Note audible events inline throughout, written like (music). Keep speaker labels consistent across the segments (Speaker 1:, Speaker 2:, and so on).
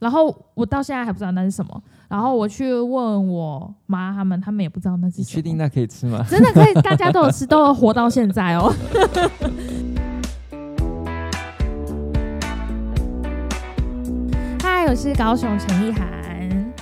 Speaker 1: 然后我到现在还不知道那是什么。然后我去问我妈他们，他们也不知道那是什么。
Speaker 2: 你确定那可以吃吗？
Speaker 1: 真的可以，大家都有吃，都有活到现在哦。(laughs) 嗨，我是高雄陈意涵，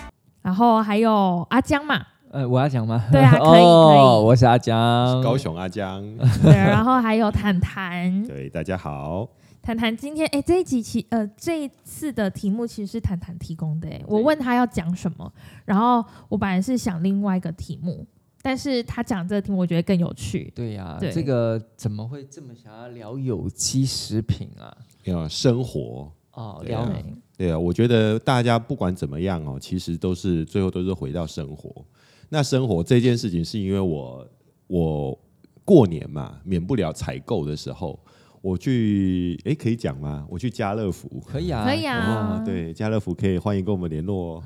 Speaker 1: 然后还有阿江嘛，
Speaker 2: 呃，我要讲吗？
Speaker 1: 对啊 (laughs) 可以可以
Speaker 2: 哦，我是阿江，
Speaker 3: 高雄阿江，
Speaker 1: 对，然后还有坦坦。(laughs)
Speaker 3: 对，大家好。
Speaker 1: 谈谈今天哎，这一集其呃这一次的题目其实是谈谈提供的哎，我问他要讲什么，然后我本来是想另外一个题目，但是他讲这个题目我觉得更有趣。
Speaker 2: 对呀、
Speaker 1: 对
Speaker 2: 这个怎么会这么想要聊有机食品啊？
Speaker 3: 要生活，
Speaker 2: 哦，
Speaker 3: 对啊
Speaker 2: 聊
Speaker 1: 对，
Speaker 3: 对啊，我觉得大家不管怎么样哦，其实都是最后都是回到生活。那生活这件事情，是因为我我过年嘛，免不了采购的时候，我去哎可以讲吗？我去家乐福，
Speaker 2: 可以啊，
Speaker 1: 可以啊
Speaker 3: 哦，，对，家乐福可以欢迎跟我们联络哦。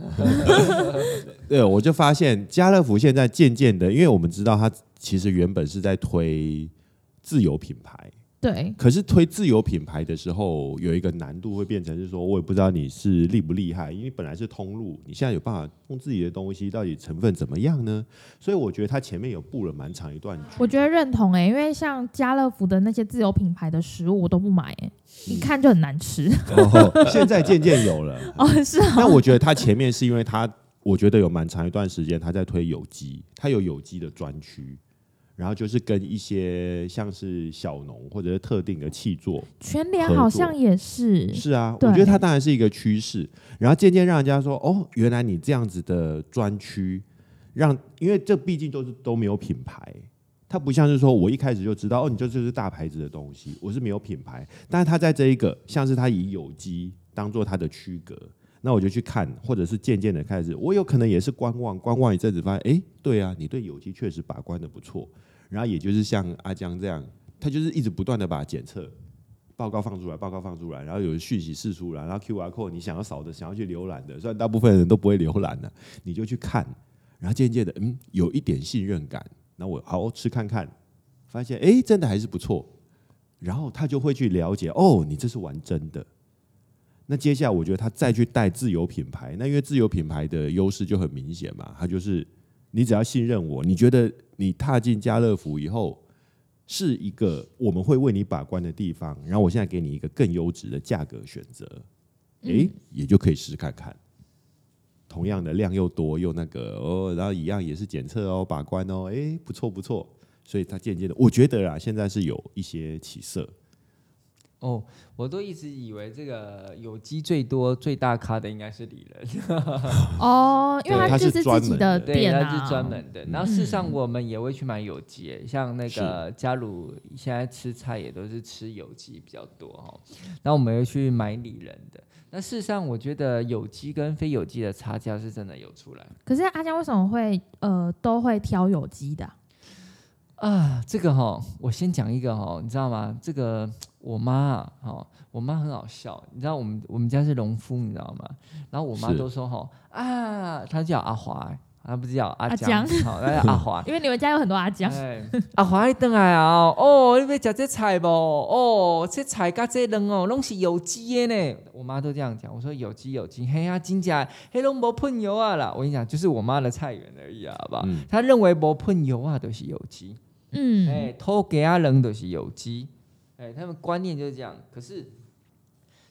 Speaker 3: (laughs) 对，我就发现家乐福现在渐渐的，因为我们知道它其实原本是在推自有品牌，
Speaker 1: 对，
Speaker 3: 可是推自有品牌的时候，有一个难度会变成是说，我也不知道你是厉不厉害，因为本来是通路，你现在有办法用自己的东西，到底成分怎么样呢？所以我觉得它前面有布了蛮长一段局。
Speaker 1: 我觉得认同哎，因为像家乐福的那些自有品牌的食物我都不买哎，一看就很难吃。
Speaker 3: 哦，现在渐渐有了。(laughs)
Speaker 1: 哦，是啊，
Speaker 3: 但我觉得它前面是因为它，我觉得有蛮长一段时间它在推有机，它有有机的专区，然后就是跟一些像是小农或者是特定的气作，
Speaker 1: 全联好像也是，
Speaker 3: 是啊，我觉得它当然是一个趋势，然后渐渐让人家说，哦，原来你这样子的专区，让因为这毕竟都是都没有品牌，它不像是说我一开始就知道，哦，你这就是大牌子的东西，我是没有品牌，但是它在这一个像是它以有机当做它的区隔。那我就去看，或者是渐渐的开始，我有可能也是观望，观望一阵子，发现，哎，对啊，你对有机确实把关的不错。然后也就是像阿江这样，他就是一直不断的把检测报告放出来，报告放出来，然后有讯息释出来，然后 Q R code 你想要扫的、想要去浏览的，虽然大部分人都不会浏览的，你就去看，然后渐渐的，嗯，有一点信任感，那我好好吃看看，发现哎，诶真的还是不错，然后他就会去了解，哦，你这是玩真的。那接下来我觉得他再去带自有品牌，那因为自有品牌的优势就很明显嘛，他就是你只要信任我，你觉得你踏进家乐福以后是一个我们会为你把关的地方，然后我现在给你一个更优质的价格选择，诶，也就可以试看看。同样的量又多又那个哦，然后一样也是检测哦、把关哦，诶，不错不错，所以它渐渐的，我觉得啊，现在是有一些起色。
Speaker 2: 哦，我都一直以为这个有机最多最大咖的应该是李仁，(laughs)
Speaker 1: 哦，因为
Speaker 3: 对它
Speaker 1: 就是自己的店啊，
Speaker 2: 那是专门的。然后事实上
Speaker 1: 嗯
Speaker 2: 我们也会去买有机耶，像那个家鲁现在吃菜也都是吃有机比较多哈。然后我们会去买李仁的。那事实上，我觉得有机跟非有机的差价是真的有出来
Speaker 1: 可是阿江为什么会呃都会挑有机的啊？
Speaker 2: 啊。这个哈，我先讲一个哈，你知道吗？这个我妈啊，哈，我妈很好笑，你知道我们我们家是农夫，你知道吗？然后我妈都说哈啊，她叫阿华，她不是叫阿
Speaker 1: 阿
Speaker 2: 江，好，她叫阿华。(laughs)
Speaker 1: 因为你们家有很多阿江，
Speaker 2: 哎，阿华一等来啊！哦，你要食这菜不？哦，这菜甲这人哦，拢是有机的呢。我妈都这样讲，我说有机有机，嘿呀、真假，黑拢无喷油啊啦。我跟你讲，就是我妈的菜园而已啊，好不好？
Speaker 3: 嗯
Speaker 2: 她认为无喷油啊都是有机，
Speaker 1: 嗯，
Speaker 2: 哎、偷给阿人都是有机，哎、他们观念就是这样。可是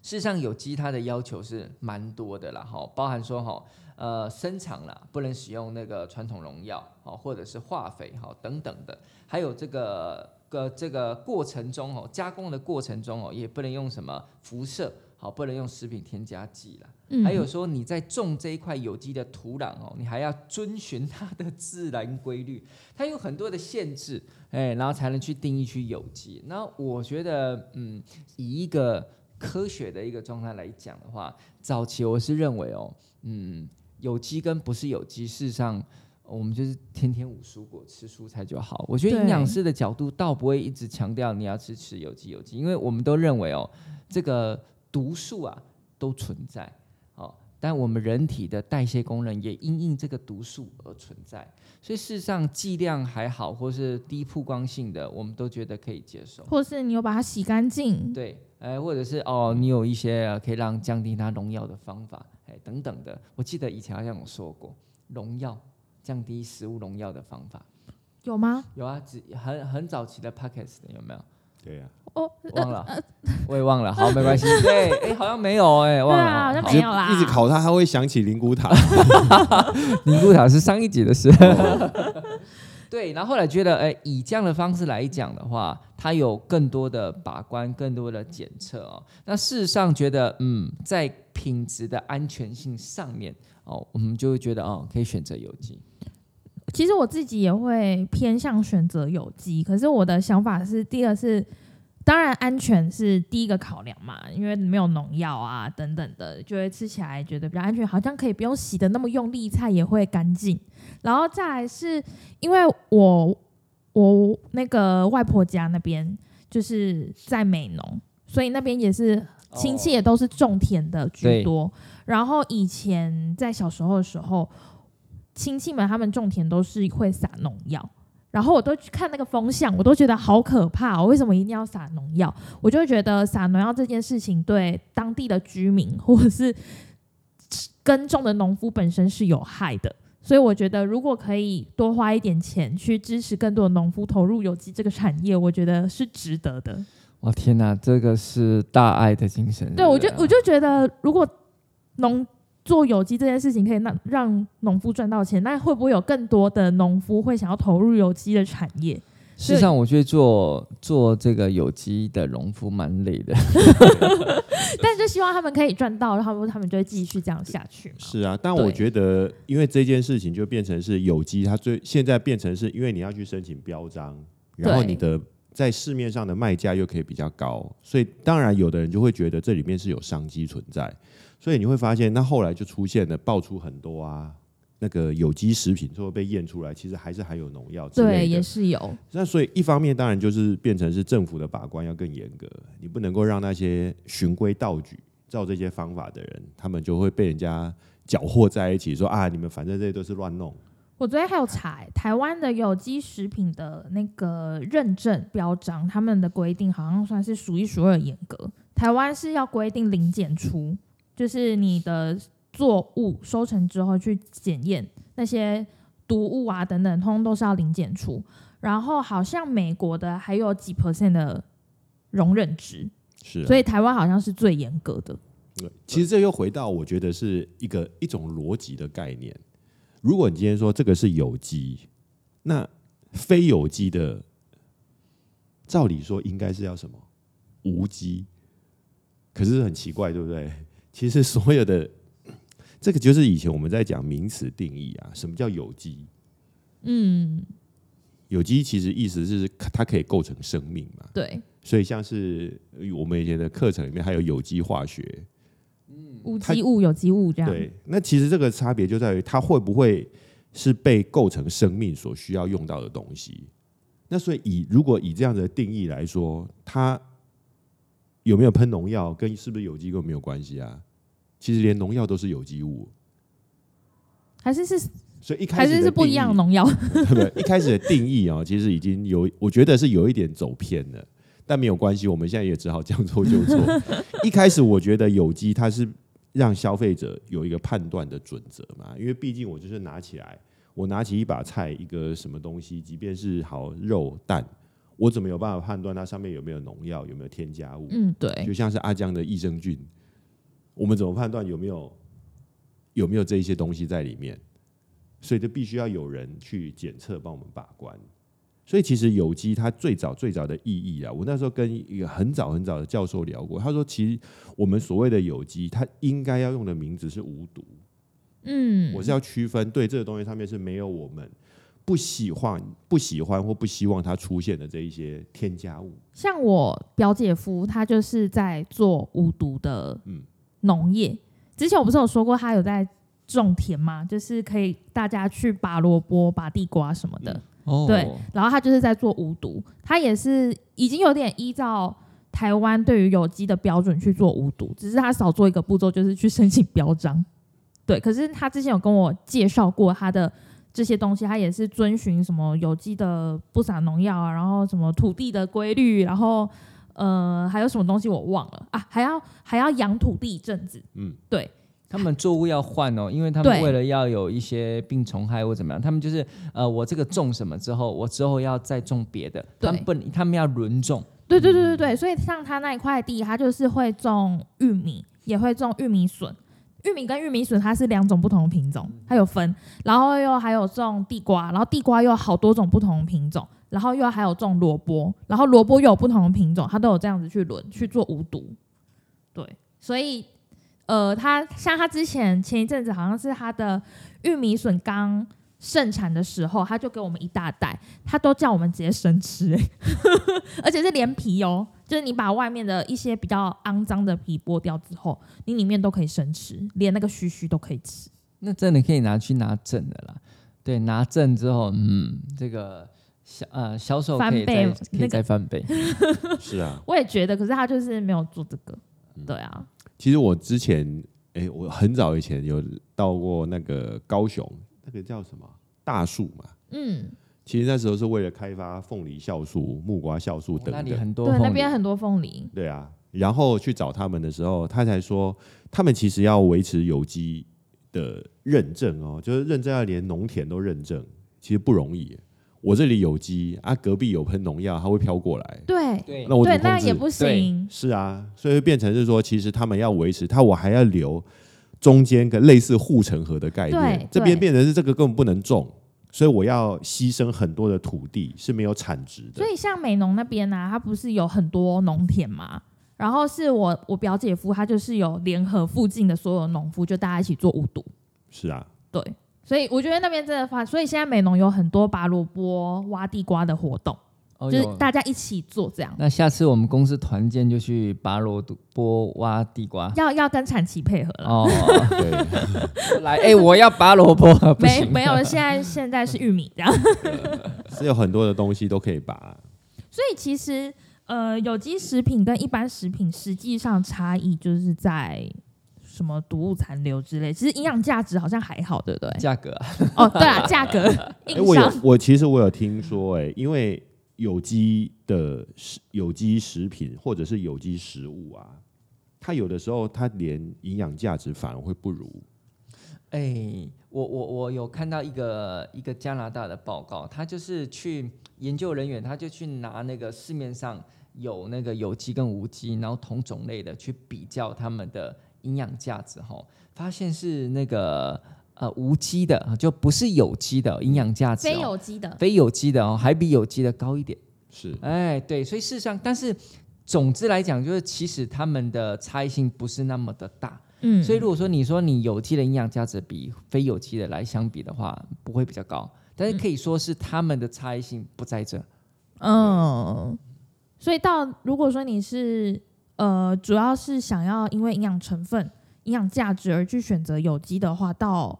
Speaker 2: 事实上，有机它的要求是蛮多的啦，哈，包含说哈，呃，生产啦，不能使用那个传统农药，哦，或者是化肥，哈，等等的，还有这个个这个过程中哦，加工的过程中哦，也不能用什么辐射，好，不能用食品添加剂了。
Speaker 1: 嗯
Speaker 2: 还有说你在种这一块有机的土壤哦，你还要遵循它的自然规律，(laughs) 它有很多的限制，哎，然后才能去定义去有机。那我觉得，嗯，以一个科学的一个状态来讲的话，早期我是认为哦，嗯，有机跟不是有机，事实上。我们就是天天五蔬果，吃蔬菜就好。我觉得营养师的角度倒不会一直强调你要吃吃有机有机，因为我们都认为哦，这个毒素啊都存在，哦，但我们人体的代谢功能也因应这个毒素而存在，所以事实上剂量还好，或是低曝光性的，我们都觉得可以接受。
Speaker 1: 或是你有把它洗干净，
Speaker 2: 对，哎，或者是哦，你有一些呃可以让降低它农药的方法，哎，等等的。我记得以前好像有说过，农药降低食物农药的方法
Speaker 1: 有吗？
Speaker 2: 有啊，只很很早期的 p o c k e t 有没有？
Speaker 3: 对呀、
Speaker 1: 哦，
Speaker 2: 忘了，我也忘了。好，没关系。(laughs) 对，哎，好像没有，哎，忘了。
Speaker 1: 啊好像没有啦
Speaker 3: 一直考他，他会想起灵骨塔。(laughs)
Speaker 2: 宁古塔是上一集的事。(laughs) 对，然后后来觉得，哎，以这样的方式来讲的话，它有更多的把关，更多的检测哦。那事实上觉得，嗯，在品质的安全性上面哦，我们就会觉得，哦，可以选择有机。
Speaker 1: 其实我自己也会偏向选择有机，可是我的想法是，第二是，当然安全是第一个考量嘛，因为没有农药啊等等的，就会吃起来觉得比较安全，好像可以不用洗的那么用力，菜也会干净。然后再来是因为我我那个外婆家那边就是在美农，所以那边也是亲戚也都是种田的居多。然后以前在小时候的时候，亲戚们他们种田都是会撒农药，然后我都去看那个风向，我都觉得好可怕、哦，为什么一定要撒农药？我就会觉得撒农药这件事情对当地的居民或者是耕种的农夫本身是有害的。所以我觉得，如果可以多花一点钱去支持更多的农夫投入有机这个产业，我觉得是值得的。
Speaker 2: 哇，天哪，这个是大爱的精神。
Speaker 1: 对，我就我就觉得，如果农做有机这件事情可以让让农夫赚到钱，那会不会有更多的农夫会想要投入有机的产业？
Speaker 2: 事实上，我觉得做做这个有机的农夫蛮累的。(laughs)
Speaker 1: 但就希望他们可以赚到，然后他们就会继续这样下去嘛。
Speaker 3: 是啊，但我觉得，因为这件事情就变成是有机，它最现在变成是因为你要去申请标章，然后你的在市面上的卖价又可以比较高，所以当然有的人就会觉得这里面是有商机存在，所以你会发现，那后来就出现了爆出很多啊。那个有机食品最后被验出来，其实还是含有农药之类的。
Speaker 1: 对，也是有。
Speaker 3: 那所以一方面当然就是变成是政府的把关要更严格，你不能够让那些循规蹈矩、照这些方法的人，他们就会被人家搅和在一起，说啊，你们反正这些都是乱弄。
Speaker 1: 我昨天还有查、欸台湾的有机食品的那个认证标章，他们的规定好像算是数一数二严格。台湾是要规定零检出，就是你的作物收成之后去检验那些毒物啊等等，通通都是要零检出。然后好像美国的还有几 percent 的容忍值，
Speaker 3: 是、啊，
Speaker 1: 所以台湾好像是最严格的。
Speaker 3: 对其实这又回到我觉得是一个一种逻辑的概念。如果你今天说这个是有机，那非有机的，照理说应该是要什么无机，可是很奇怪，对不对？其实所有的这个就是以前我们在讲名词定义啊，什么叫有机？
Speaker 1: 嗯，
Speaker 3: 有机其实意思是它可以构成生命嘛，
Speaker 1: 对，
Speaker 3: 所以像是我们以前的课程里面还有有机化学，嗯
Speaker 1: 无机物、有机物这样。
Speaker 3: 对，那其实这个差别就在于它会不会是被构成生命所需要用到的东西。那所以以如果以这样的定义来说，它有没有喷农药跟是不是有机根本没有关系啊？其实连农药都是有机物，
Speaker 1: 还是是
Speaker 3: 所以一开始还
Speaker 1: 是是不一样的农药。(laughs)
Speaker 3: 对不对？一开始的定义啊、其实已经有，我觉得是有一点走偏了，但没有关系，我们现在也只好将错就错。(laughs) 一开始我觉得有机它是让消费者有一个判断的准则嘛，因为毕竟我就是拿起来，我拿起一把菜，一个什么东西，即便是好肉蛋，我怎么有办法判断它上面有没有农药，有没有添加物？
Speaker 1: 嗯，对
Speaker 3: 就，像是阿江的益生菌，我们怎么判断有没有有没有这一些东西在里面？所以就必须要有人去检测，帮我们把关。所以其实有机它最早最早的意义啊，我那时候跟一个很早很早的教授聊过，他说其实我们所谓的有机，它应该要用的名字是无毒。
Speaker 1: 嗯，
Speaker 3: 我是要区分对这个东西上面是没有我们不喜欢、不喜欢或不希望它出现的这一些添加物。
Speaker 1: 像我表姐夫，他就是在做无毒的
Speaker 3: 嗯
Speaker 1: 农业。之前我不是有说过，他有在种田吗，就是可以大家去拔萝卜、拔地瓜什么的。
Speaker 2: 哦
Speaker 1: 对然后他就是在做无毒，他也是已经有点依照台湾对于有机的标准去做无毒，只是他少做一个步骤，就是去申请标章。对，可是他之前有跟我介绍过他的这些东西，它也是遵循什么有机的不撒农药啊，然后什么土地的规律，然后呃，还有什么东西我忘了啊？还要还要养土地一阵子，
Speaker 3: 嗯，
Speaker 1: 对
Speaker 2: 他们作物要换哦，因为他们
Speaker 1: 对
Speaker 2: 为了要有一些病虫害或怎么样，他们就是呃，我这个种什么之后，我之后要再种别的，他们不，他们要轮种。
Speaker 1: 对对对对对，所以像他那一块地，他就是会种玉米，也会种玉米笋。玉米跟玉米笋它是两种不同的品种，它有分，然后又还有种地瓜，然后地瓜又有好多种不同的品种，然后又还有种萝卜，然后萝卜又有不同的品种，它都有这样子去轮去做无毒。对，所以呃，他像他之前前一阵子好像是他的玉米笋刚盛产的时候，他就给我们一大袋，他都叫我们直接生吃、欸，(laughs) 而且是连皮哦，就是你把外面的一些比较肮脏的皮剥掉之后，你里面都可以生吃，连那个须须都可以吃。
Speaker 2: 那真的可以拿去拿证的啦。对，拿证之后，嗯，这个销呃销售可以
Speaker 1: 翻倍
Speaker 2: 再可以再翻倍。(laughs)
Speaker 3: 是啊。
Speaker 1: 我也觉得，可是他就是没有做这个，对啊，
Speaker 3: 其实我之前，哎、我很早以前有到过那个高雄，那个叫什么大树嘛。
Speaker 1: 嗯，
Speaker 3: 其实那时候是为了开发凤梨酵素、木瓜酵素等
Speaker 2: 那里
Speaker 3: 等。
Speaker 1: 对，
Speaker 2: 很多凤梨
Speaker 1: 那边很多凤梨，
Speaker 3: 对啊，然后去找他们的时候，他才说他们其实要维持有机的认证哦，就是认证要连农田都认证，其实不容易耶。我这里有机啊，隔壁有喷农药，它会飘过来。
Speaker 1: 对
Speaker 3: 那我怎么控制？
Speaker 1: 那也不行，
Speaker 3: 是啊，所以会变成是说，其实他们要维持它，我还要留中间个类似护城河的概念
Speaker 1: 对。
Speaker 3: 这边变成是这个根本不能种，所以我要牺牲很多的土地是没有产值的
Speaker 1: 所。以像美农那边呢、它不是有很多农田嘛？然后是我我表姐夫，他就是有联合附近的所有农夫，就大家一起做无毒。
Speaker 3: 是啊，
Speaker 1: 对，所以我觉得那边真的发，所以现在美农有很多拔萝卜、挖地瓜的活动，就是大家一起做这样。
Speaker 2: 那下次我们公司团建就去拔萝卜、挖地瓜。
Speaker 1: 要要跟产期配合了，
Speaker 2: 哦，
Speaker 3: 对，
Speaker 2: 来，哎、我要拔萝卜，不行，
Speaker 1: 没没有，现在现在是玉米这样。(laughs)
Speaker 3: 是有很多的东西都可以拔。
Speaker 1: 所以其实呃，有机食品跟一般食品实际上差异就是在什么毒物残留之类，其实营养价值好像还好，对不对？
Speaker 2: 价格啊
Speaker 1: 哦，对啊，价格 (laughs)
Speaker 3: 哎、
Speaker 1: 硬
Speaker 3: 我有
Speaker 1: 伤，
Speaker 3: 我其实我有听说、哎，因为有机的食有机食品或者是有机食物啊，它有的时候它连营养价值反而会不如。
Speaker 2: 哎、我我我有看到一个一个加拿大的报告，他就是去研究人员，他就去拿那个市面上有那个有机跟无机，然后同种类的去比较它们的营养价值，哈，发现是那个呃无机的，就不是有机的营养价值、哦，
Speaker 1: 非有机的，
Speaker 2: 非有机的哦，还比有机的高一点。
Speaker 3: 是，
Speaker 2: 哎，对，所以事实上，但是总之来讲，就是其实它们的差异性不是那么的大。
Speaker 1: 嗯，
Speaker 2: 所以如果说你说你有机的营养价值比非有机的来相比的话，不会比较高，但是可以说是它们的差异性不在这。
Speaker 1: 嗯，所以到如果说你是呃，主要是想要因为营养成分、营养价值而去选择有机的话，倒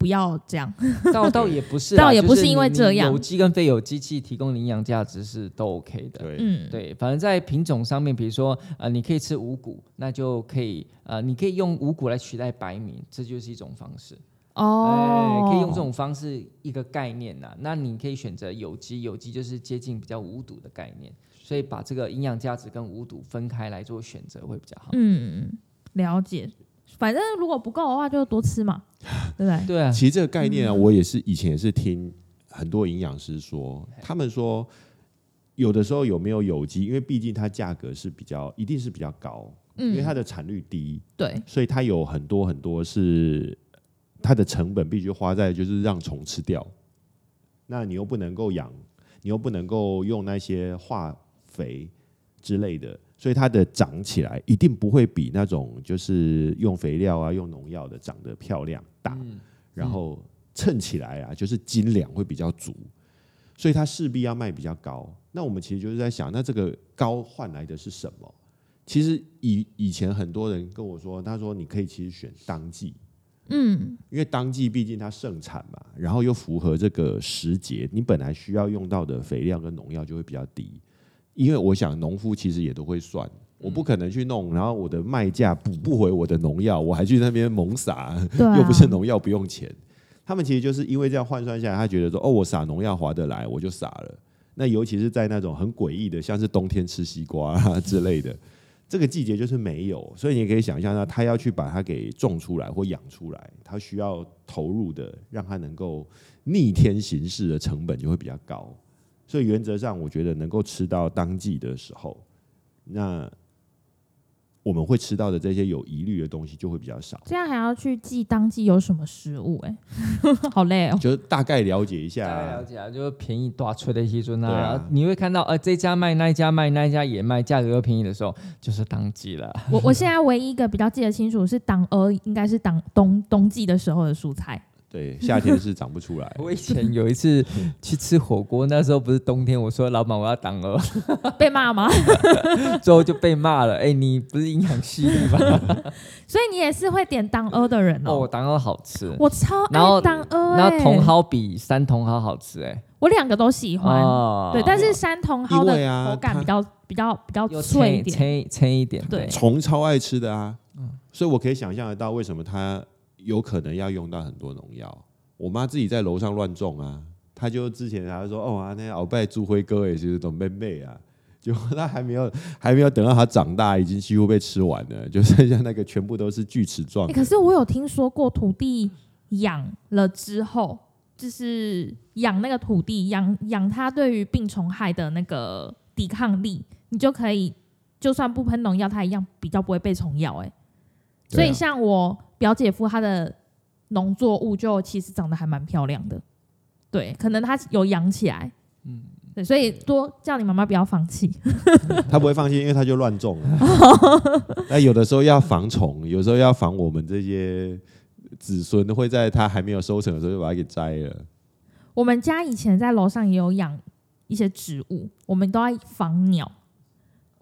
Speaker 1: 不要这样。(laughs)
Speaker 2: 倒倒也不是，
Speaker 1: 倒也不
Speaker 2: 是
Speaker 1: 因为这样
Speaker 2: 有机跟非有机器提供的营养价值是都 OK 的。
Speaker 3: 对，
Speaker 1: 嗯，
Speaker 2: 对，反正在品种上面，比如说呃，你可以吃五谷，那就可以呃，你可以用五谷来取代白米，这就是一种方式。
Speaker 1: 哦，
Speaker 2: 哎，可以用这种方式一个概念呐、那你可以选择有机，有机就是接近比较无毒的概念，所以把这个营养价值跟无毒分开来做选择会比较好。
Speaker 1: 嗯，了解。反正如果不够的话，就多吃嘛，(laughs) 对不对？
Speaker 2: 对啊，
Speaker 3: 其实这个概念啊，我也是以前也是听很多营养师说，他们说有的时候有没有有机，因为毕竟它价格是比较一定是比较高，因为它
Speaker 1: 嗯，
Speaker 3: 的产率低，
Speaker 1: 对，
Speaker 3: 所以它有很多很多是它的成本必须花在就是让虫吃掉，那你又不能够养，你又不能够用那些化肥之类的，所以它的长起来一定不会比那种就是用肥料啊、用农药的长得漂亮大，然后称起来啊就是斤两会比较足，所以它势必要卖比较高。那我们其实就是在想，那这个高换来的是什么？其实以以前很多人跟我说，他说你可以其实选当季，
Speaker 1: 嗯，
Speaker 3: 因为当季毕竟它盛产嘛，然后又符合这个时节，你本来需要用到的肥料跟农药就会比较低。因为我想农夫其实也都会算，我不可能去弄，然后我的卖价补不回我的农药，我还去那边猛撒，
Speaker 1: 啊，
Speaker 3: 又不是农药不用钱。他们其实就是因为这样换算下来，他觉得说哦，我撒农药划得来，我就撒了。那尤其是在那种很诡异的，像是冬天吃西瓜啊之类的，(laughs) 这个季节就是没有，所以你可以想象到，他要去把它给种出来或养出来，他需要投入的，让它能够逆天行事的成本就会比较高。所以原则上，我觉得能够吃到当季的时候，那我们会吃到的这些有疑虑的东西就会比较少。
Speaker 1: 这样还要去记当季有什么食物、哎，(laughs) 好累哦。
Speaker 3: 就是大概了解一
Speaker 2: 大概了
Speaker 3: 下，
Speaker 2: 解啊，就是便宜多吹的西尊
Speaker 3: 对
Speaker 2: 啊
Speaker 3: 啊，
Speaker 2: 你会看到呃这家卖那一家卖那一家也卖，价格又便宜的时候，就是当季了。
Speaker 1: 我我现在唯一一个比较记得清楚是当呃，应该是当冬冬季的时候的蔬菜。
Speaker 3: 对，夏天是长不出来。(laughs)
Speaker 2: 我以前有一次 (laughs) 去吃火锅，那时候不是冬天，我说老板我要当鹅，(laughs)
Speaker 1: 被骂吗？
Speaker 2: 最后就被骂了。哎、你不是营养系的吗？
Speaker 1: 所以你也是会点当鹅的人哦。
Speaker 2: 哦，当鹅好吃，
Speaker 1: 我超
Speaker 2: 然后
Speaker 1: 爱当呃、
Speaker 2: 然
Speaker 1: 欸，
Speaker 2: 后茼蒿比山茼蒿好吃、哎，
Speaker 1: 我两个都喜欢。
Speaker 2: 哦
Speaker 1: 对，但是山茼蒿的口感比较比较比较脆一点。
Speaker 2: 脆脆一点，
Speaker 1: 对
Speaker 3: 虫超爱吃的啊，所以我可以想象得到为什么它有可能要用到很多农药。我妈自己在楼上乱种啊，她就之前她就说哦啊，那鳌拜朱辉哥也是懂妹妹啊，(laughs) 结果她还没有还没有等到它长大，已经几乎被吃完了，(laughs) 就剩下那个全部都是锯齿状
Speaker 1: 欸。可是我有听说过土地养了之后，就是养那个土地，养养它对于病虫害的那个抵抗力，你就可以就算不喷农药，它一样比较不会被虫咬。哎，所以像我表姐夫他的农作物就其实长得还蛮漂亮的，对，可能他有养起来，嗯，对，所以多叫你妈妈不要放弃。(laughs)
Speaker 3: 他不会放弃，因为他就乱种了。(laughs) 那有的时候要防虫，有时候要防我们这些子孙会在他还没有收成的时候就把它给摘了。
Speaker 1: 我们家以前在楼上也有养一些植物，我们都要防鸟。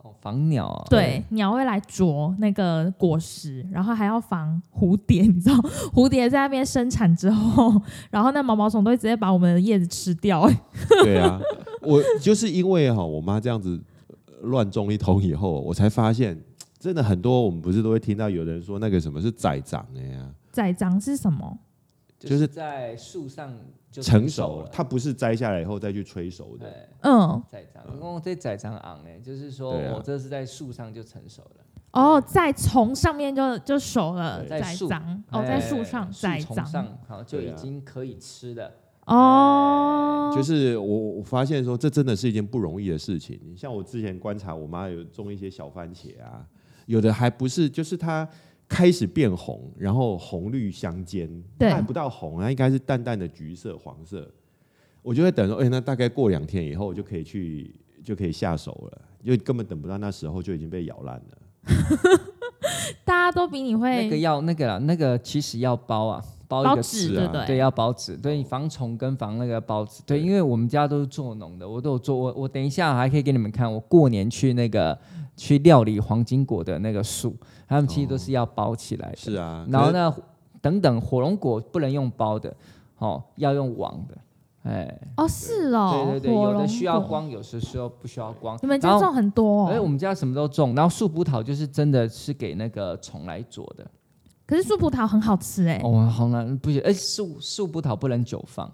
Speaker 2: 哦，防鸟啊，
Speaker 1: 对，鸟会来啄那个果实，然后还要防蝴蝶。你知道，(laughs) 蝴蝶在那边生产之后，(laughs) 然后那毛毛虫都会直接把我们的叶子吃掉、欸。
Speaker 3: 对啊，我就是因为哈，我妈这样子呃乱种一通以后，我才发现，真的很多我们不是都会听到有人说那个什么是宰长的呀，
Speaker 1: 宰长是什么？
Speaker 2: 就
Speaker 3: 就是
Speaker 2: 是在树上就
Speaker 3: 成
Speaker 2: 熟了，
Speaker 3: 它不是摘下来以后再去催熟的。
Speaker 2: 对。
Speaker 1: 嗯，
Speaker 2: 宰长，哦，这宰长昂哎，就是说我这是在树上就成熟了，
Speaker 1: 哦，在从上面就就熟了，
Speaker 2: 在树
Speaker 1: 哦，在树上
Speaker 2: 栽上，好就已经可以吃了。
Speaker 1: 哦，
Speaker 3: 就是我我发现说，这真的是一件不容易的事情。像我之前观察，我妈有种一些小番茄啊，有的还不是，就是它开始变红，然后红绿相间，
Speaker 1: 对
Speaker 3: 它还不到红，它应该是淡淡的橘色、黄色。我就会等说，哎、那大概过两天以后就可以去，就可以下手了，因为根本等不到那时候就已经被咬烂了。(laughs)
Speaker 1: 大家都比你会
Speaker 2: 那个要那个啦，那个其实要包啊，包一个
Speaker 1: 包纸，对不对？
Speaker 2: 对，要包纸，对，防虫跟防那个包纸，对，因为我们家都是做农的，我都有做，我我等一下还可以给你们看，我过年去那个去料理黄金果的那个树，他们其实都是要包起来的，
Speaker 3: 是啊，
Speaker 2: 然后呢，等等火龙果不能用包的，哦，要用网的，哎，
Speaker 1: 哦，是哦，
Speaker 2: 对对对，有的需要。光，有的时候不需要光。
Speaker 1: 你们家种很多
Speaker 2: 哎，我
Speaker 1: 哦，
Speaker 2: 们家什么都种，然后树葡萄就是真的是给那个虫来啄的。
Speaker 1: 可是树葡萄很好吃哎。
Speaker 2: 哦，好难，不行，哎，树树葡萄不能久放，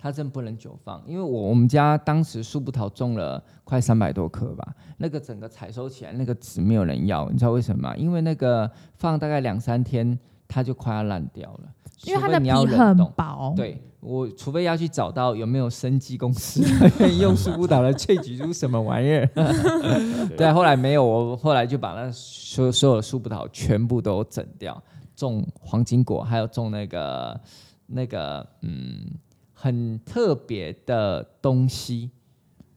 Speaker 2: 它真不能久放，因为我我们家当时树葡萄种了快三百多棵吧，那个整个采收起来那个籽没有人要，你知道为什么吗？因为那个放大概两三天，它就快要烂掉了，
Speaker 1: 因为它的皮很。薄，
Speaker 2: 对我，除非要去找到有没有生机公司愿意 (laughs) 用树葡萄来萃取出什么玩意儿。(laughs) 对啊，后来没有，我后来就把那所所有的树葡萄全部都整掉，种黄金果，还有种那个那个嗯很特别的东西，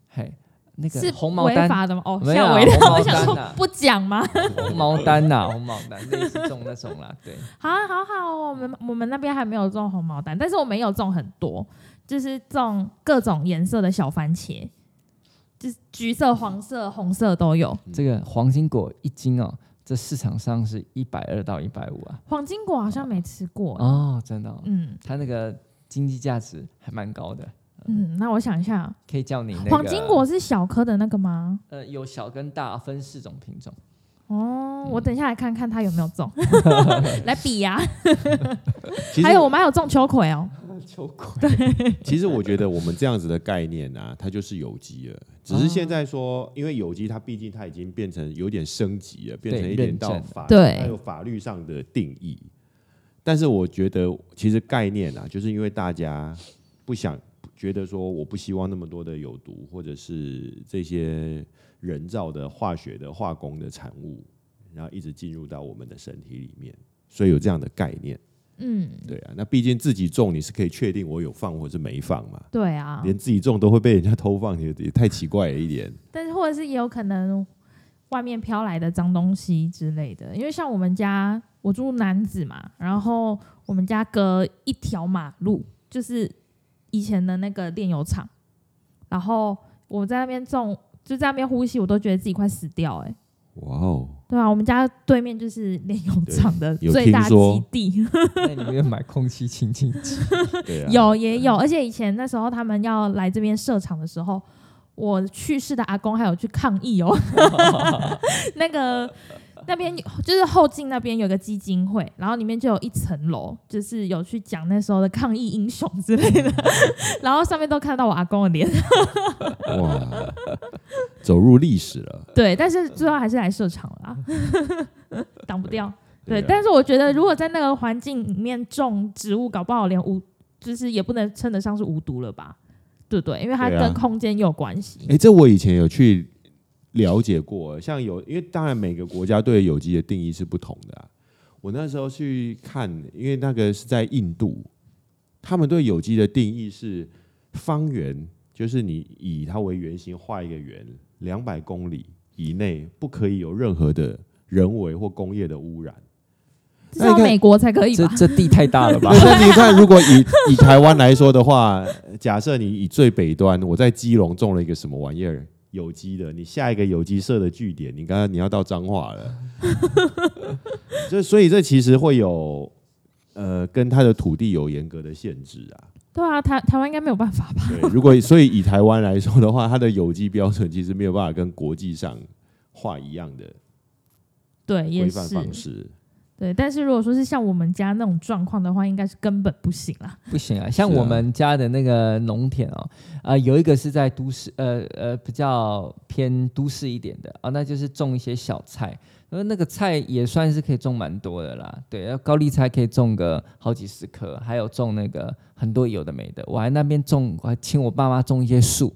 Speaker 2: 嘿，那
Speaker 1: 是
Speaker 2: 个红毛丹。
Speaker 1: 的吗？哦，
Speaker 2: 没有
Speaker 1: 我想说不讲吗？
Speaker 2: 红毛丹呐、红毛丹类似种那种啦，对，
Speaker 1: 好啊好好哦，我们我们那边还没有种红毛丹，但是我们有种很多，就是种各种颜色的小番茄，就是橘色、黄色、红色都有。
Speaker 2: 这个黄金果一斤哦，这市场上是一百二到一百五啊。
Speaker 1: 黄金果好像没吃过，
Speaker 2: 哦，真的、哦，
Speaker 1: 嗯
Speaker 2: 它那个经济价值还蛮高的，
Speaker 1: 嗯，那我想一下，
Speaker 2: 可以叫你那个
Speaker 1: 黄金果是小颗的那个吗？
Speaker 2: 呃有小跟大分四种品种。
Speaker 1: 哦，我等一下来看看它有没有种，(laughs) 来比呀、(laughs) 还有我们还有种秋葵哦，
Speaker 2: 秋葵，对。
Speaker 3: 其实我觉得我们这样子的概念啊，它就是有机了。只是现在说，因为有机它毕竟它已经变成有点升级了，变成一点到法，
Speaker 1: 对。
Speaker 3: 还有法律上的定义。但是我觉得，其实概念啊，就是因为大家不想觉得说，我不希望那么多的有毒或者是这些人造的化学的化工的产物，然后一直进入到我们的身体里面，所以有这样的概念。
Speaker 1: 嗯，
Speaker 3: 对啊，那毕竟自己种，你是可以确定我有放或是没放嘛。
Speaker 1: 对啊，
Speaker 3: 连自己种都会被人家偷放，也也太奇怪了一点。
Speaker 1: 但是或者是也有可能外面飘来的脏东西之类的，因为像我们家我住南子嘛，然后我们家隔一条马路就是以前的那个炼油厂，然后我在那边种，就在那边呼吸，我都觉得自己快死掉哎、
Speaker 3: 哇哦，
Speaker 1: 对啊，我们家对面就是炼油厂的最大基地，
Speaker 2: 那你们买空气清净机，(laughs)
Speaker 3: 对啊，
Speaker 1: 有也有，而且以前那时候他们要来这边设厂的时候，我去世的阿公还有去抗议哦。(laughs) 那个那边有就是后进那边有个基金会，然后里面就有一层楼，就是有去讲那时候的抗议英雄之类的，(laughs) 然后上面都看到我阿公的脸。
Speaker 3: 哇，走入历史了。(laughs)
Speaker 1: 对，但是最后还是来设厂了啊，(laughs) 挡不掉。对，
Speaker 3: 啊
Speaker 1: 但是我觉得如果在那个环境里面种植物，搞不好连无就是也不能称得上是无毒了吧？对不对？因为它跟空间有关系。
Speaker 3: 哎、这我以前有去了解过，像有，因为当然每个国家对有机的定义是不同的啊。我那时候去看，因为那个是在印度，他们对有机的定义是方圆，就是你以它为圆心画一个圆，两百公里以内不可以有任何的人为或工业的污染。
Speaker 1: 至少美国才可以吧？
Speaker 2: 这这地太大了吧 (laughs)
Speaker 3: 你看，如果以以台湾来说的话，假设你以最北端，我在基隆种了一个什么玩意儿，有机的，你下一个有机社的据点，你刚刚你要到彰化了，(laughs) 这所以这其实会有呃跟它的土地有严格的限制啊。
Speaker 1: 对啊，台台湾应该没有办法吧？
Speaker 3: 对，如果所以以台湾来说的话，它的有机标准其实没有办法跟国际上画一样的
Speaker 1: 对，也
Speaker 3: 规范。方式。
Speaker 1: 对，但是如果说是像我们家那种状况的话，应该是根本不行啦。(laughs)
Speaker 2: 不行啊，像我们家的那个农田哦，(laughs) 啊、有一个是在都市，呃呃，比较偏都市一点的啊、那就是种一些小菜，因为那个菜也算是可以种蛮多的啦。对，高丽菜可以种个好几十棵，还有种那个很多有的没的，我还那边种，我还请我爸妈种一些树。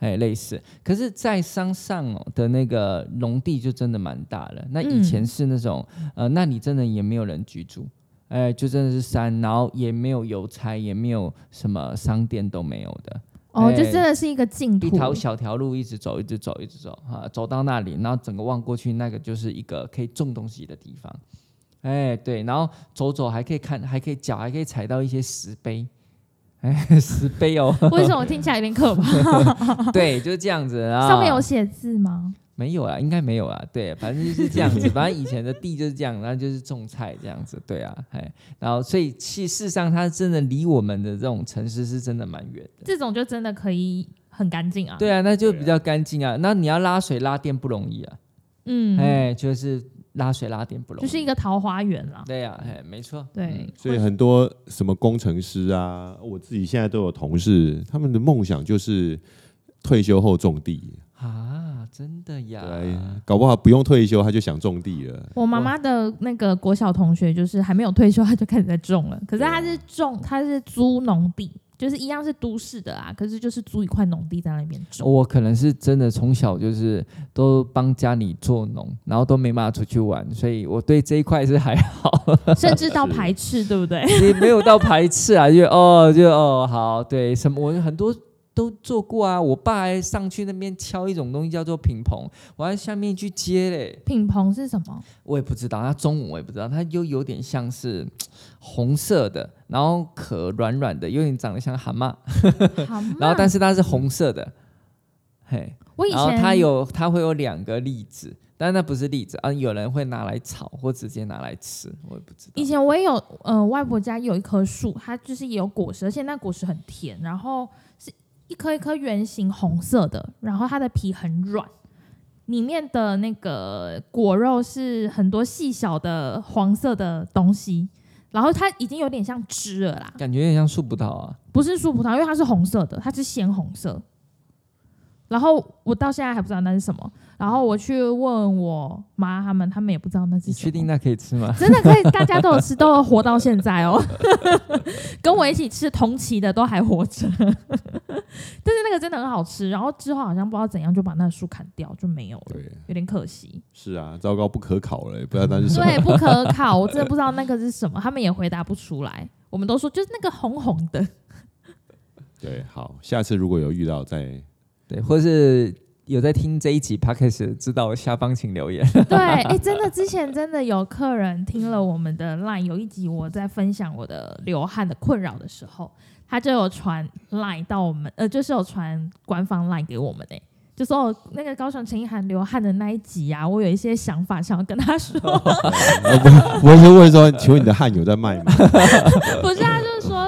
Speaker 2: 哎，类似，可是，在山上哦的那个农地就真的蛮大了。那以前
Speaker 1: 嗯
Speaker 2: 是那种，呃，那里真的也没有人居住，哎，就真的是山，然后也没有邮差，也没有什么商店都没有的，
Speaker 1: 哦，就
Speaker 2: 哎
Speaker 1: 真的是一个净土。
Speaker 2: 一条小条路一直走，一直走，一直走，啊，走到那里，然后整个望过去，那个就是一个可以种东西的地方，哎，对，然后走走还可以看，还可以脚还可以踩到一些石碑，哎，石碑哦，
Speaker 1: 为什么听起来有点可怕？(laughs)
Speaker 2: 对，就是这样子啊，
Speaker 1: 上面有写字吗？
Speaker 2: 没有啊，应该没有啊，对，反正就是这样子，(laughs) 反正以前的地就是这样，然后就是种菜这样子，对啊，哎，然后所以其事实上它真的离我们的这种城市是真的蛮远的，
Speaker 1: 这种就真的可以很干净啊。，
Speaker 2: 对啊，那就比较干净啊，那你要拉水拉电不容易啊，
Speaker 1: 嗯，
Speaker 2: 哎，就是拉水拉电不容易，
Speaker 1: 就是一个桃花源啦。
Speaker 2: 对呀、哎，没错，
Speaker 1: 对
Speaker 2: 嗯，
Speaker 3: 所以很多什么工程师啊，我自己现在都有同事，他们的梦想就是退休后种地。
Speaker 2: 啊，真的呀，
Speaker 3: 对，搞不好不用退休他就想种地了。
Speaker 1: 我妈妈的那个国小同学，就是还没有退休，他就开始在种了。可是他是种，他是租农地，就是一样是都市的啊，可是就是租一块农地在那边种。
Speaker 2: 我可能是真的从小就是都帮家里做农，然后都没办法出去玩，所以我对这一块是还好，(laughs)
Speaker 1: 甚至到排斥，对不对？
Speaker 2: 也没有到排斥啊，就哦就哦好，对什么我很多都做过啊，我爸还上去那边敲一种东西叫做品棚，我在下面去接嘞，
Speaker 1: 品棚是什么？
Speaker 2: 我也不知道，它中文我也不知道，它又有点像是 (tsk) 红色的，然后壳软软的，有点长得像蛤蟆，(laughs) 然后但是它是红色的，嘿。
Speaker 1: 我以
Speaker 2: 然后
Speaker 1: 前
Speaker 2: 它有它会有两个粒子，但那不是例子啊，有人会拿来炒或直接拿来吃，我也不知道
Speaker 1: 以。前我也有，呃，外婆家有一棵树，它就是也有果实，而且那果实很甜，然后是一颗一颗圆形红色的，然后它的皮很软，里面的那个果肉是很多细小的黄色的东西，然后它已经有点像汁了啦，
Speaker 2: 感觉有点像树葡萄啊。
Speaker 1: 不是树葡萄，因为它是红色的，它是鲜红色。然后我到现在还不知道那是什么，然后我去问我妈他们，他们也不知道那是什么。
Speaker 2: 你确定那可以吃吗？
Speaker 1: 真的可以，大家都有吃，都有活到现在哦。(laughs) 跟我一起吃同期的都还活着，(laughs) 但是那个真的很好吃。然后之后好像不知道怎样就把那树砍掉，就没有了，有点可惜。
Speaker 3: 是啊，糟糕，不可考了，不知道那是什么。
Speaker 1: 对，不可考，我真的不知道那个是什么，他们也回答不出来。我们都说就是那个红红的。(laughs)
Speaker 3: 对，好，下次如果有遇到再。
Speaker 2: 对，或是有在听这一集 podcast，知道下方请留言。(laughs)
Speaker 1: 对，哎，真的，之前真的有客人听了我们的 line，有一集我在分享我的流汗的困扰的时候，他就有传 line 到我们，呃，就是有传官方 line 给我们诶。就说哦，那个高雄陈意涵流汗的那一集啊，我有一些想法想要跟他说。(laughs) (laughs)
Speaker 3: 我是问说，请问你的汗有在卖吗？
Speaker 1: 不是啊，就是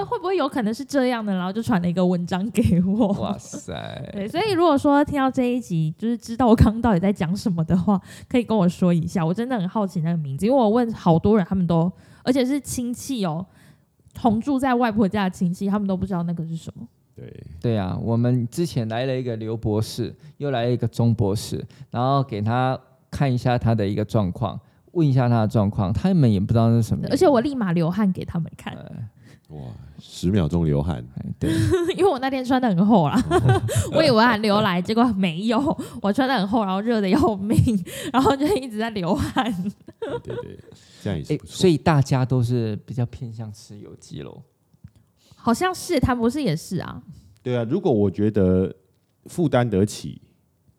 Speaker 1: 说会不会有可能是这样的，然后就传了一个文章给我。
Speaker 2: 哇塞！(laughs)
Speaker 1: 对，所以如果说听到这一集，就是知道我刚刚到底在讲什么的话，可以跟我说一下。我真的很好奇那个名字，因为我问好多人，他们都而且是亲戚哦，同住在外婆家的亲戚，他们都不知道那个是什么。
Speaker 3: 对
Speaker 2: 对啊，我们之前来了一个刘博士，又来了一个钟博士，然后给他看一下他的一个状况，问一下他的状况，他们也不知道是什么。
Speaker 1: 而且我立马流汗给他们看，
Speaker 3: 哇，十秒钟流汗，
Speaker 2: 对，(laughs)
Speaker 1: 因为我那天穿的很厚啦，(laughs) 我以为还流来，结果没有，我穿的很厚，然后热的要命，然后就一直在流汗。
Speaker 3: 对对，这样也是不错。
Speaker 2: 所以大家都是比较偏向吃有机喽。
Speaker 1: 好像是，他不是也是啊？
Speaker 3: 对啊，如果我觉得负担得起，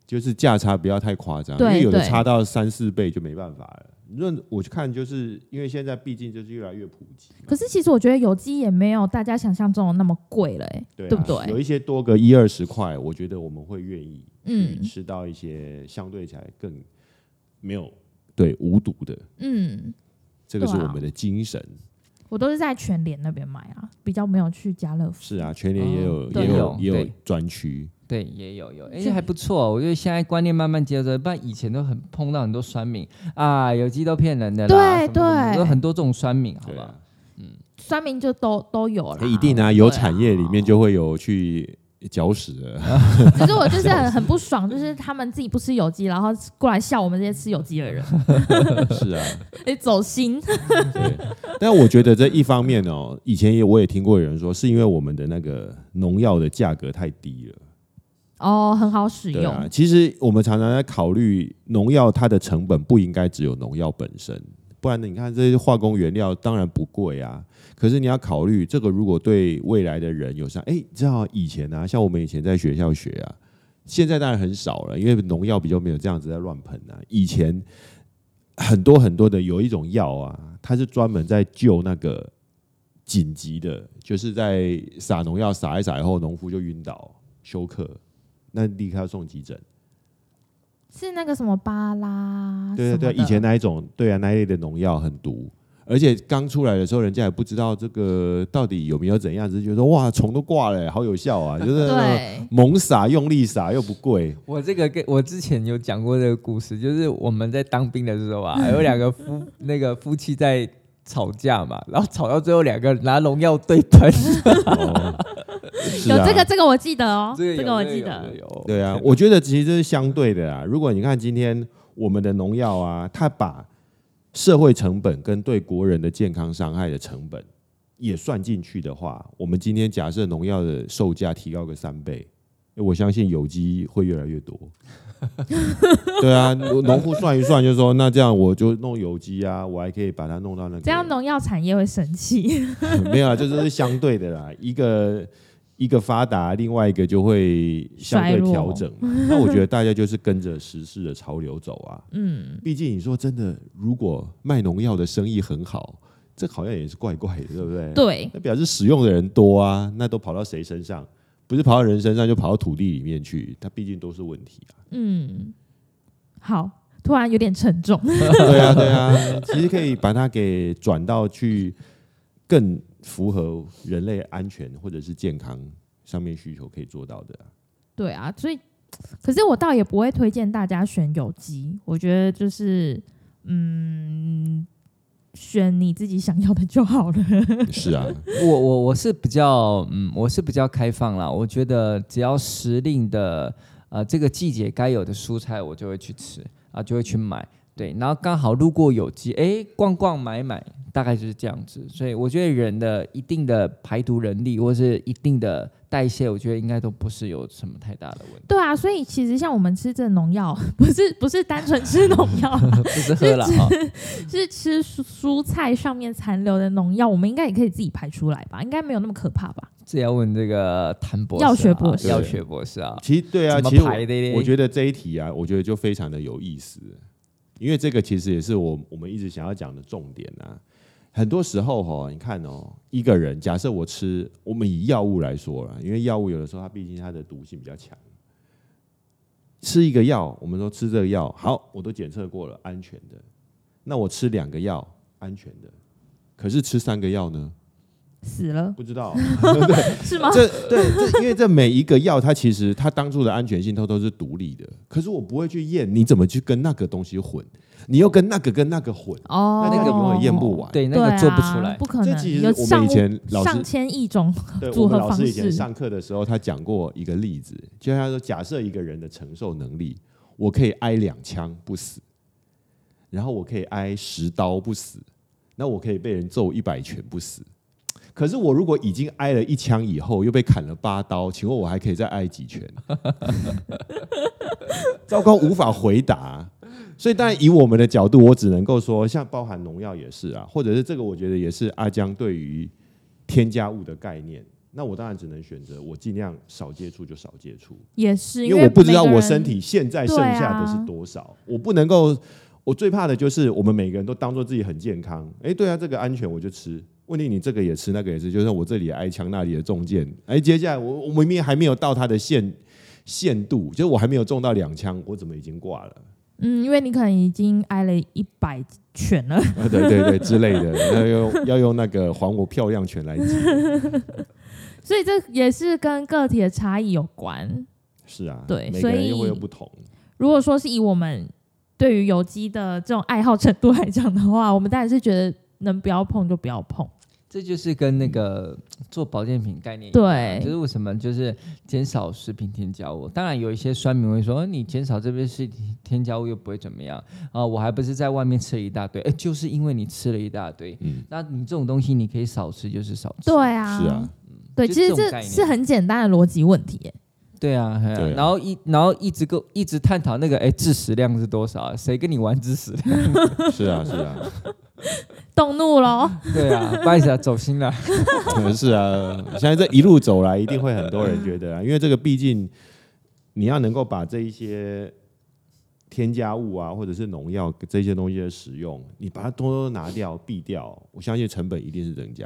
Speaker 3: 就是价差不要太夸张，因为有的差到三四倍就没办法了。论我去看，就是因为现在毕竟就是越来越普及。
Speaker 1: 可是其实我觉得有机也没有大家想象中的那么贵了，哎，对不对？
Speaker 3: 有一些多个一二十块，我觉得我们会愿意嗯吃到一些相对起来更没有对无毒的，嗯，这个是我们的精神。
Speaker 1: 我都是在全联那边买啊，比较没有去家乐福。
Speaker 3: 是啊，全联也有也有也有专区，
Speaker 2: 对，也有有，而且还不错。我觉得现在观念慢慢接着，不然以前都很碰到很多酸民啊，有机都骗人的，
Speaker 1: 对对，
Speaker 2: 有很多这种酸民，好吧？
Speaker 1: 嗯，酸民就都都有了，
Speaker 3: 一定啊，有产业里面就会有去。搅屎了！
Speaker 1: 可是我就是很很不爽，就是他们自己不吃有机，然后过来笑我们这些吃有机的人。(laughs)
Speaker 3: 是啊，
Speaker 1: 哎，走心。(laughs)
Speaker 3: 对，但我觉得这一方面哦，以前也我也听过有人说，是因为我们的那个农药的价格太低了。
Speaker 1: 哦，很好使用。
Speaker 3: 其实我们常常在考虑农药它的成本不应该只有农药本身，不然呢，你看这些化工原料当然不贵啊。可是你要考虑这个，如果对未来的人有伤，哎，你知道以前啊，像我们以前在学校学啊，现在当然很少了，因为农药比较没有这样子在乱喷啊。以前很多很多的有一种药啊，它是专门在救那个紧急的，就是在撒农药撒一撒以后，农夫就晕倒休克，那立刻要送急诊。
Speaker 1: 是那个什么巴拉？
Speaker 3: 对对对，以前那一种，对啊，那一类的农药很毒。而且刚出来的时候，人家也不知道这个到底有没有怎样，只是觉得哇，虫都挂了，好有效啊！就是猛撒，用力撒又不贵。
Speaker 2: 我这个跟我之前有讲过这个故事，就是我们在当兵的时候啊，(laughs) 有两个夫那个夫妻在吵架嘛，然后吵到最后，两个人拿农药对喷。
Speaker 1: 有这个，这个我记得哦，这个我记得。
Speaker 3: 对啊，我觉得其实这是相对的啊。如果你看今天我们的农药啊，它把社会成本跟对国人的健康伤害的成本也算进去的话，我们今天假设农药的售价提高个三倍，我相信有机会越来越多。(laughs) 对啊，农户算一算就说，那这样我就弄有机啊，我还可以把它弄到那个。
Speaker 1: 这样农药产业会生气？
Speaker 3: 没有啊，这是相对的啦，一个。一个发达，另外一个就会相对调整。(laughs) 那我觉得大家就是跟着时事的潮流走啊。嗯，毕竟你说真的，如果卖农药的生意很好，这好像也是怪怪的，对不对？
Speaker 1: 对，
Speaker 3: 那表示使用的人多啊，那都跑到谁身上？不是跑到人身上，就跑到土地里面去。它毕竟都是问题啊。
Speaker 1: 嗯，好，突然有点沉重。(laughs)
Speaker 3: 对啊，对啊，其实可以把它给转到去更。符合人类安全或者是健康上面需求可以做到的。
Speaker 1: 对啊，所以可是我倒也不会推荐大家选有机。我觉得就是，嗯，选你自己想要的就好了。
Speaker 3: 是啊，(laughs)
Speaker 2: 我我我是比较嗯，我是比较开放啦。我觉得只要时令的呃这个季节该有的蔬菜，我就会去吃啊，就会去买。对，然后刚好路过有机，哎，逛逛买买，大概就是这样子。所以我觉得人的一定的排毒能力，或是一定的代谢，我觉得应该都不是有什么太大的问题。
Speaker 1: 对啊，所以其实像我们吃这农药，(laughs) 不是不是单纯吃农药，(laughs)
Speaker 2: 不是喝了哈，(laughs)
Speaker 1: 是吃蔬蔬菜上面残留的农药，我们应该也可以自己排出来吧？应该没有那么可怕吧？
Speaker 2: 这要问这个谭博士啊、
Speaker 1: 药学博士
Speaker 2: 药学博士啊。
Speaker 3: 其实对啊，其实我觉得这一题啊，我觉得就非常的有意思，因为这个其实也是我我们一直想要讲的重点啊。很多时候哈，你看哦，一个人假设我吃，我们以药物来说了，因为药物有的时候它毕竟它的毒性比较强。吃一个药，我们说吃这个药好，我都检测过了，安全的。那我吃两个药，安全的。可是吃三个药呢？
Speaker 1: 死了
Speaker 3: 不知道。(laughs)
Speaker 1: 对是吗？
Speaker 3: 这对这，因为这每一个药，它其实它当初的安全性它都是独立的。可是我不会去验，你怎么去跟那个东西混？你又跟那个跟那个混，
Speaker 1: 哦，
Speaker 3: 那那个永远验不完。
Speaker 2: 对，那
Speaker 1: 对
Speaker 2: 个做不
Speaker 1: 啊
Speaker 2: 出来。
Speaker 1: 不可能。
Speaker 3: 这其实
Speaker 1: 有上
Speaker 3: 我们以前老师
Speaker 1: 上
Speaker 3: 师
Speaker 1: 千亿种
Speaker 3: 对 (laughs) 我们
Speaker 1: 组合方
Speaker 3: 老师以前
Speaker 1: 式，
Speaker 3: 上课的时候，他讲过一个例子，就他说，假设一个人的承受能力，我可以挨两枪不死，然后我可以挨十刀不死，那我可以被人揍一百拳不死。可是我如果已经挨了一枪以后，又被砍了八刀，请问我还可以再挨几拳？(laughs) 糟糕，无法回答。所以，当然以我们的角度，我只能够说，像包含农药也是啊，或者是这个，我觉得也是阿江对于添加物的概念。那我当然只能选择我尽量少接触就少接触，
Speaker 1: 也是
Speaker 3: 因为我不知道我身体现在剩下的是多少，我不能够。我最怕的就是我们每个人都当做自己很健康，哎，对啊，这个安全我就吃。问题你这个也吃，那个也吃，就是我这里挨枪，那里的中箭，哎，接下来我我明明还没有到他的限限度，就是我还没有中到两枪，我怎么已经挂了？
Speaker 1: 嗯，因为你可能已经挨了一百拳了，
Speaker 3: 啊，对对对之类的，要用要用那个还我漂亮拳来击。(laughs)
Speaker 1: 所以这也是跟个体的差异有关。
Speaker 3: 是啊，
Speaker 1: 对所以
Speaker 3: 每个人又会有不同。
Speaker 1: 如果说是以我们对于有机的这种爱好程度来讲的话，我们当然是觉得能不要碰就不要碰。
Speaker 2: 这就是跟那个做保健品概念一样，
Speaker 1: 对
Speaker 2: 就是为什么就是减少食品添加物。当然有一些酸民会说，呃你减少这边是添加物又不会怎么样啊、我还不是在外面吃了一大堆，哎，就是因为你吃了一大堆，
Speaker 3: 嗯，
Speaker 2: 那你这种东西你可以少吃，就是少吃。
Speaker 1: 对啊，
Speaker 3: 是啊，
Speaker 1: 对，其实这是很简单的逻辑问题耶。
Speaker 2: 对啊，嘿啊
Speaker 3: 对啊
Speaker 2: 然后一然后一直够一直探讨那个哎致死量是多少啊？谁跟你玩致死量？(laughs)
Speaker 3: 是啊，是啊，
Speaker 1: 动怒喽，
Speaker 2: 对啊，不好意思啊，走心了。(laughs)
Speaker 3: 是啊。现在这一路走来，一定会很多人觉得啊，因为这个毕竟你要能够把这一些添加物啊，或者是农药这些东西的使用，你把它多多拿掉、避掉，我相信成本一定是增加。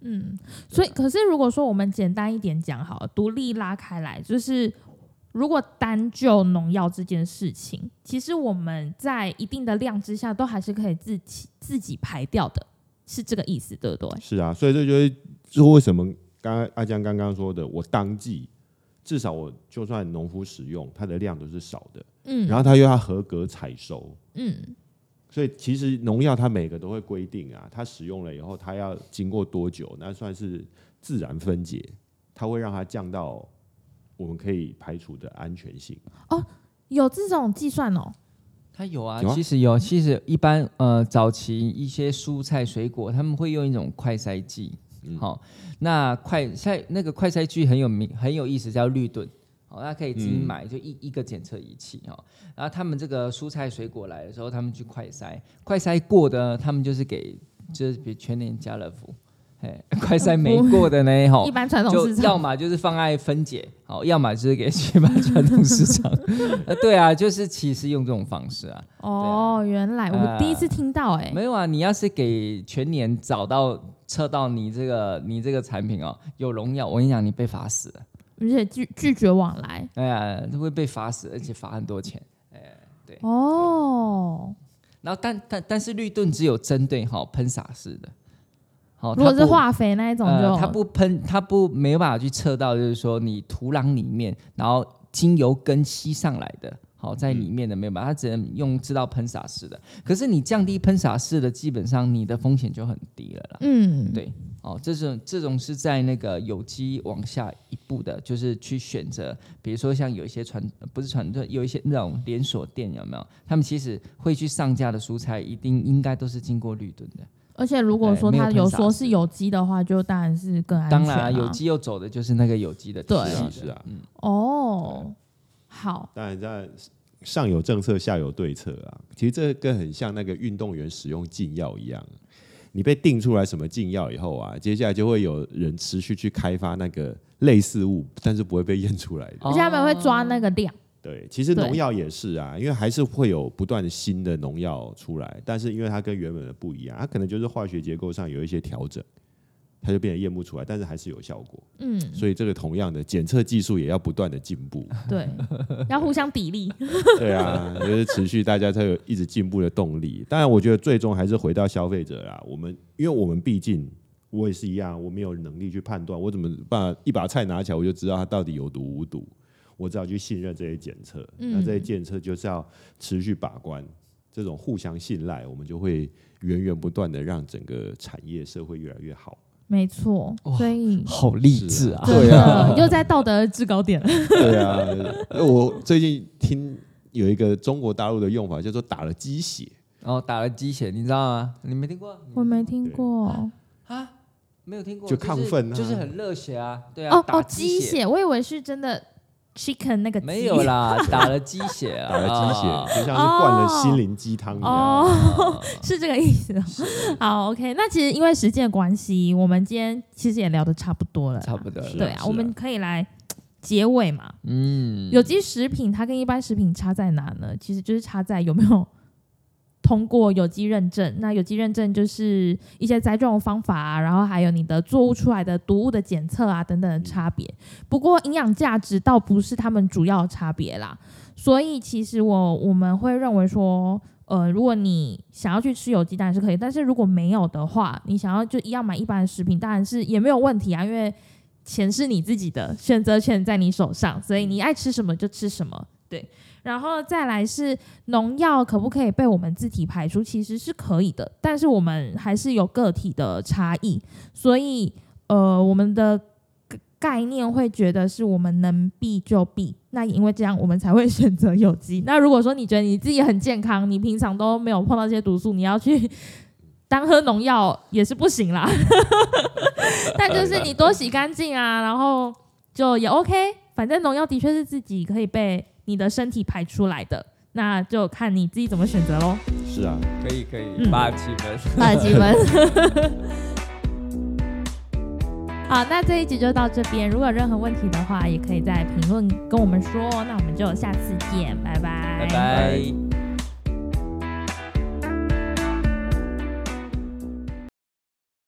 Speaker 1: 嗯，所以可是如果说我们简单一点讲好，独立拉开来，就是如果单就农药这件事情，其实我们在一定的量之下，都还是可以自己自己排掉的，是这个意思，对不对？
Speaker 3: 是啊，所以这就是就为什么刚刚阿江刚刚说的，我当季至少我就算农夫使用，它的量都是少的，
Speaker 1: 嗯，
Speaker 3: 然后它又要合格采收，
Speaker 1: 嗯，
Speaker 3: 所以其实农药它每个都会规定啊，它使用了以后，它要经过多久，那算是自然分解，它会让它降到我们可以排除的安全性。
Speaker 1: 哦有这种计算哦，
Speaker 2: 它有啊，
Speaker 3: 有啊
Speaker 2: 其实有，其实一般呃早期一些蔬菜水果，他们会用一种快筛剂，好、那快筛那个快筛剂很有名很有意思，叫绿盾。好，大家可以自己
Speaker 3: 嗯
Speaker 2: 买，就一一个检测仪器哈。然后他们这个蔬菜水果来的时候，他们去快筛，快筛过的，他们就是给就是比如全年家乐福，哎，(laughs) 快筛没过的呢，哈
Speaker 1: 一，般传统市场
Speaker 2: 要么就是放在分解，好，要么就是给一般传统市场。(laughs) 呃，对啊，就是其实用这种方式啊。
Speaker 1: 哦，原来我第一次听到、哎、
Speaker 2: 没有啊，你要是给全年找到测到你这个你这个产品哦有农药，我跟你讲，你被罚死了。
Speaker 1: 而且拒拒绝往来，
Speaker 2: 哎呀，都会被罚死，而且罚很多钱。哎，对。
Speaker 1: 哦，
Speaker 2: 然后但但但是绿盾只有针对哈喷洒式的，好，
Speaker 1: 如果是化肥那一种就，
Speaker 2: 呃，它不喷，它不没有办法去测到，就是说你土壤里面，然后经由根吸上来的好在里面的没有办法，它只能用知道喷洒式的。可是你降低喷洒式的，基本上你的风险就很低了啦。
Speaker 1: 嗯，
Speaker 2: 对，哦，这种这种是在那个有机往下一步的，就是去选择，比如说像有一些传呃不是传统，有一些那种连锁店有没有？他们其实会去上架的蔬菜，一定应该都是经过绿盾的。
Speaker 1: 而且如果说它有说是有机的话，就当然是更安全、啊。
Speaker 2: 当然、啊，有机又走的就是那个有机的体
Speaker 1: 对
Speaker 2: 系，
Speaker 3: 是啊
Speaker 2: 嗯，
Speaker 1: 哦，好，
Speaker 3: 当然在上有政策，下有对策啊。其实这个很像那个运动员使用禁药一样，你被定出来什么禁药以后啊，接下来就会有人持续去开发那个类似物，但是不会被验出来的。
Speaker 1: 而且他们会抓那个量。
Speaker 3: 对，其实
Speaker 1: 对
Speaker 3: 农药也是啊，因为还是会有不断的新的农药出来，但是因为它跟原本的不一样，它可能就是化学结构上有一些调整，它就变得验不出来，但是还是有效果。
Speaker 1: 嗯，
Speaker 3: 所以这个同样的检测技术也要不断的进步。
Speaker 1: 对，要互相砥砺。(laughs)
Speaker 3: 对啊，就是持续大家才有一直进步的动力。当然，我觉得最终还是回到消费者啊。我们因为我们毕竟我也是一样，我没有能力去判断，我怎么把一把菜拿起来我就知道它到底有毒无毒，我只好去信任这些检测。
Speaker 1: 嗯
Speaker 3: 那这些检测就是要持续把关，这种互相信赖，我们就会源源不断的让整个产业社会越来越好。
Speaker 1: 没错，所以
Speaker 2: 好励志啊！
Speaker 3: 对啊
Speaker 1: 的又在道德制高点。
Speaker 3: 对 (laughs) 啊，我最近听有一个中国大陆的用法叫做打了鸡血。
Speaker 2: 然后打了鸡血，你知道吗？你没听过？
Speaker 1: 我没听过。
Speaker 2: 啊，没有听过，
Speaker 3: 就亢奋啊
Speaker 2: 就是很热血啊，对啊，打
Speaker 1: 哦哦，鸡
Speaker 2: 血
Speaker 1: 血，我以为是真的 chicken 那个鸡
Speaker 2: 没有啦，(laughs) 打了鸡血啊，
Speaker 3: 打了鸡血，
Speaker 2: 啊
Speaker 3: 就像是灌了心灵鸡汤一样。
Speaker 1: 哦，(laughs) 是这个意思哦。好，OK，那其实因为时间的关系，我们今天其实也聊得差不多了。
Speaker 2: 差不多了。
Speaker 1: 对啊，我们可以来结尾嘛。
Speaker 2: 嗯，
Speaker 1: 有机食品它跟一般食品差在哪呢？其实就是差在有没有通过有机认证。那有机认证就是一些栽种方法啊，然后还有你的作物出来的毒物的检测啊等等的差别。不过营养价值倒不是他们主要差别啦。所以其实我我们会认为说。呃，如果你想要去吃有机，蛋是可以。但是如果没有的话，你想要就一样买一般的食品，当然是也没有问题啊，因为钱是你自己的，选择权在你手上，所以你爱吃什么就吃什么。对，然后再来是农药可不可以被我们自体排出？其实是可以的，但是我们还是有个体的差异，所以呃，我们的概念会觉得是我们能避就避。那因为这样，我们才会 (laughs) 选择有机。那如果说你觉得你自己很健康，你平常都没有碰到这些毒素，你要去单喝农药也是不行啦。(laughs) 但就是你多洗干净啊，然后就也 OK。反正农药的确是自己可以被你的身体排出来的，那就看你自己怎么选择喽。
Speaker 3: 是啊，
Speaker 2: 可以可以，
Speaker 1: 嗯
Speaker 2: 八十七分。
Speaker 1: 八十七分。(laughs) (laughs) 好，那这一集就到这边。如果有任何问题的话，也可以在评论跟我们说。那我们就下次见，拜拜，
Speaker 2: 拜拜。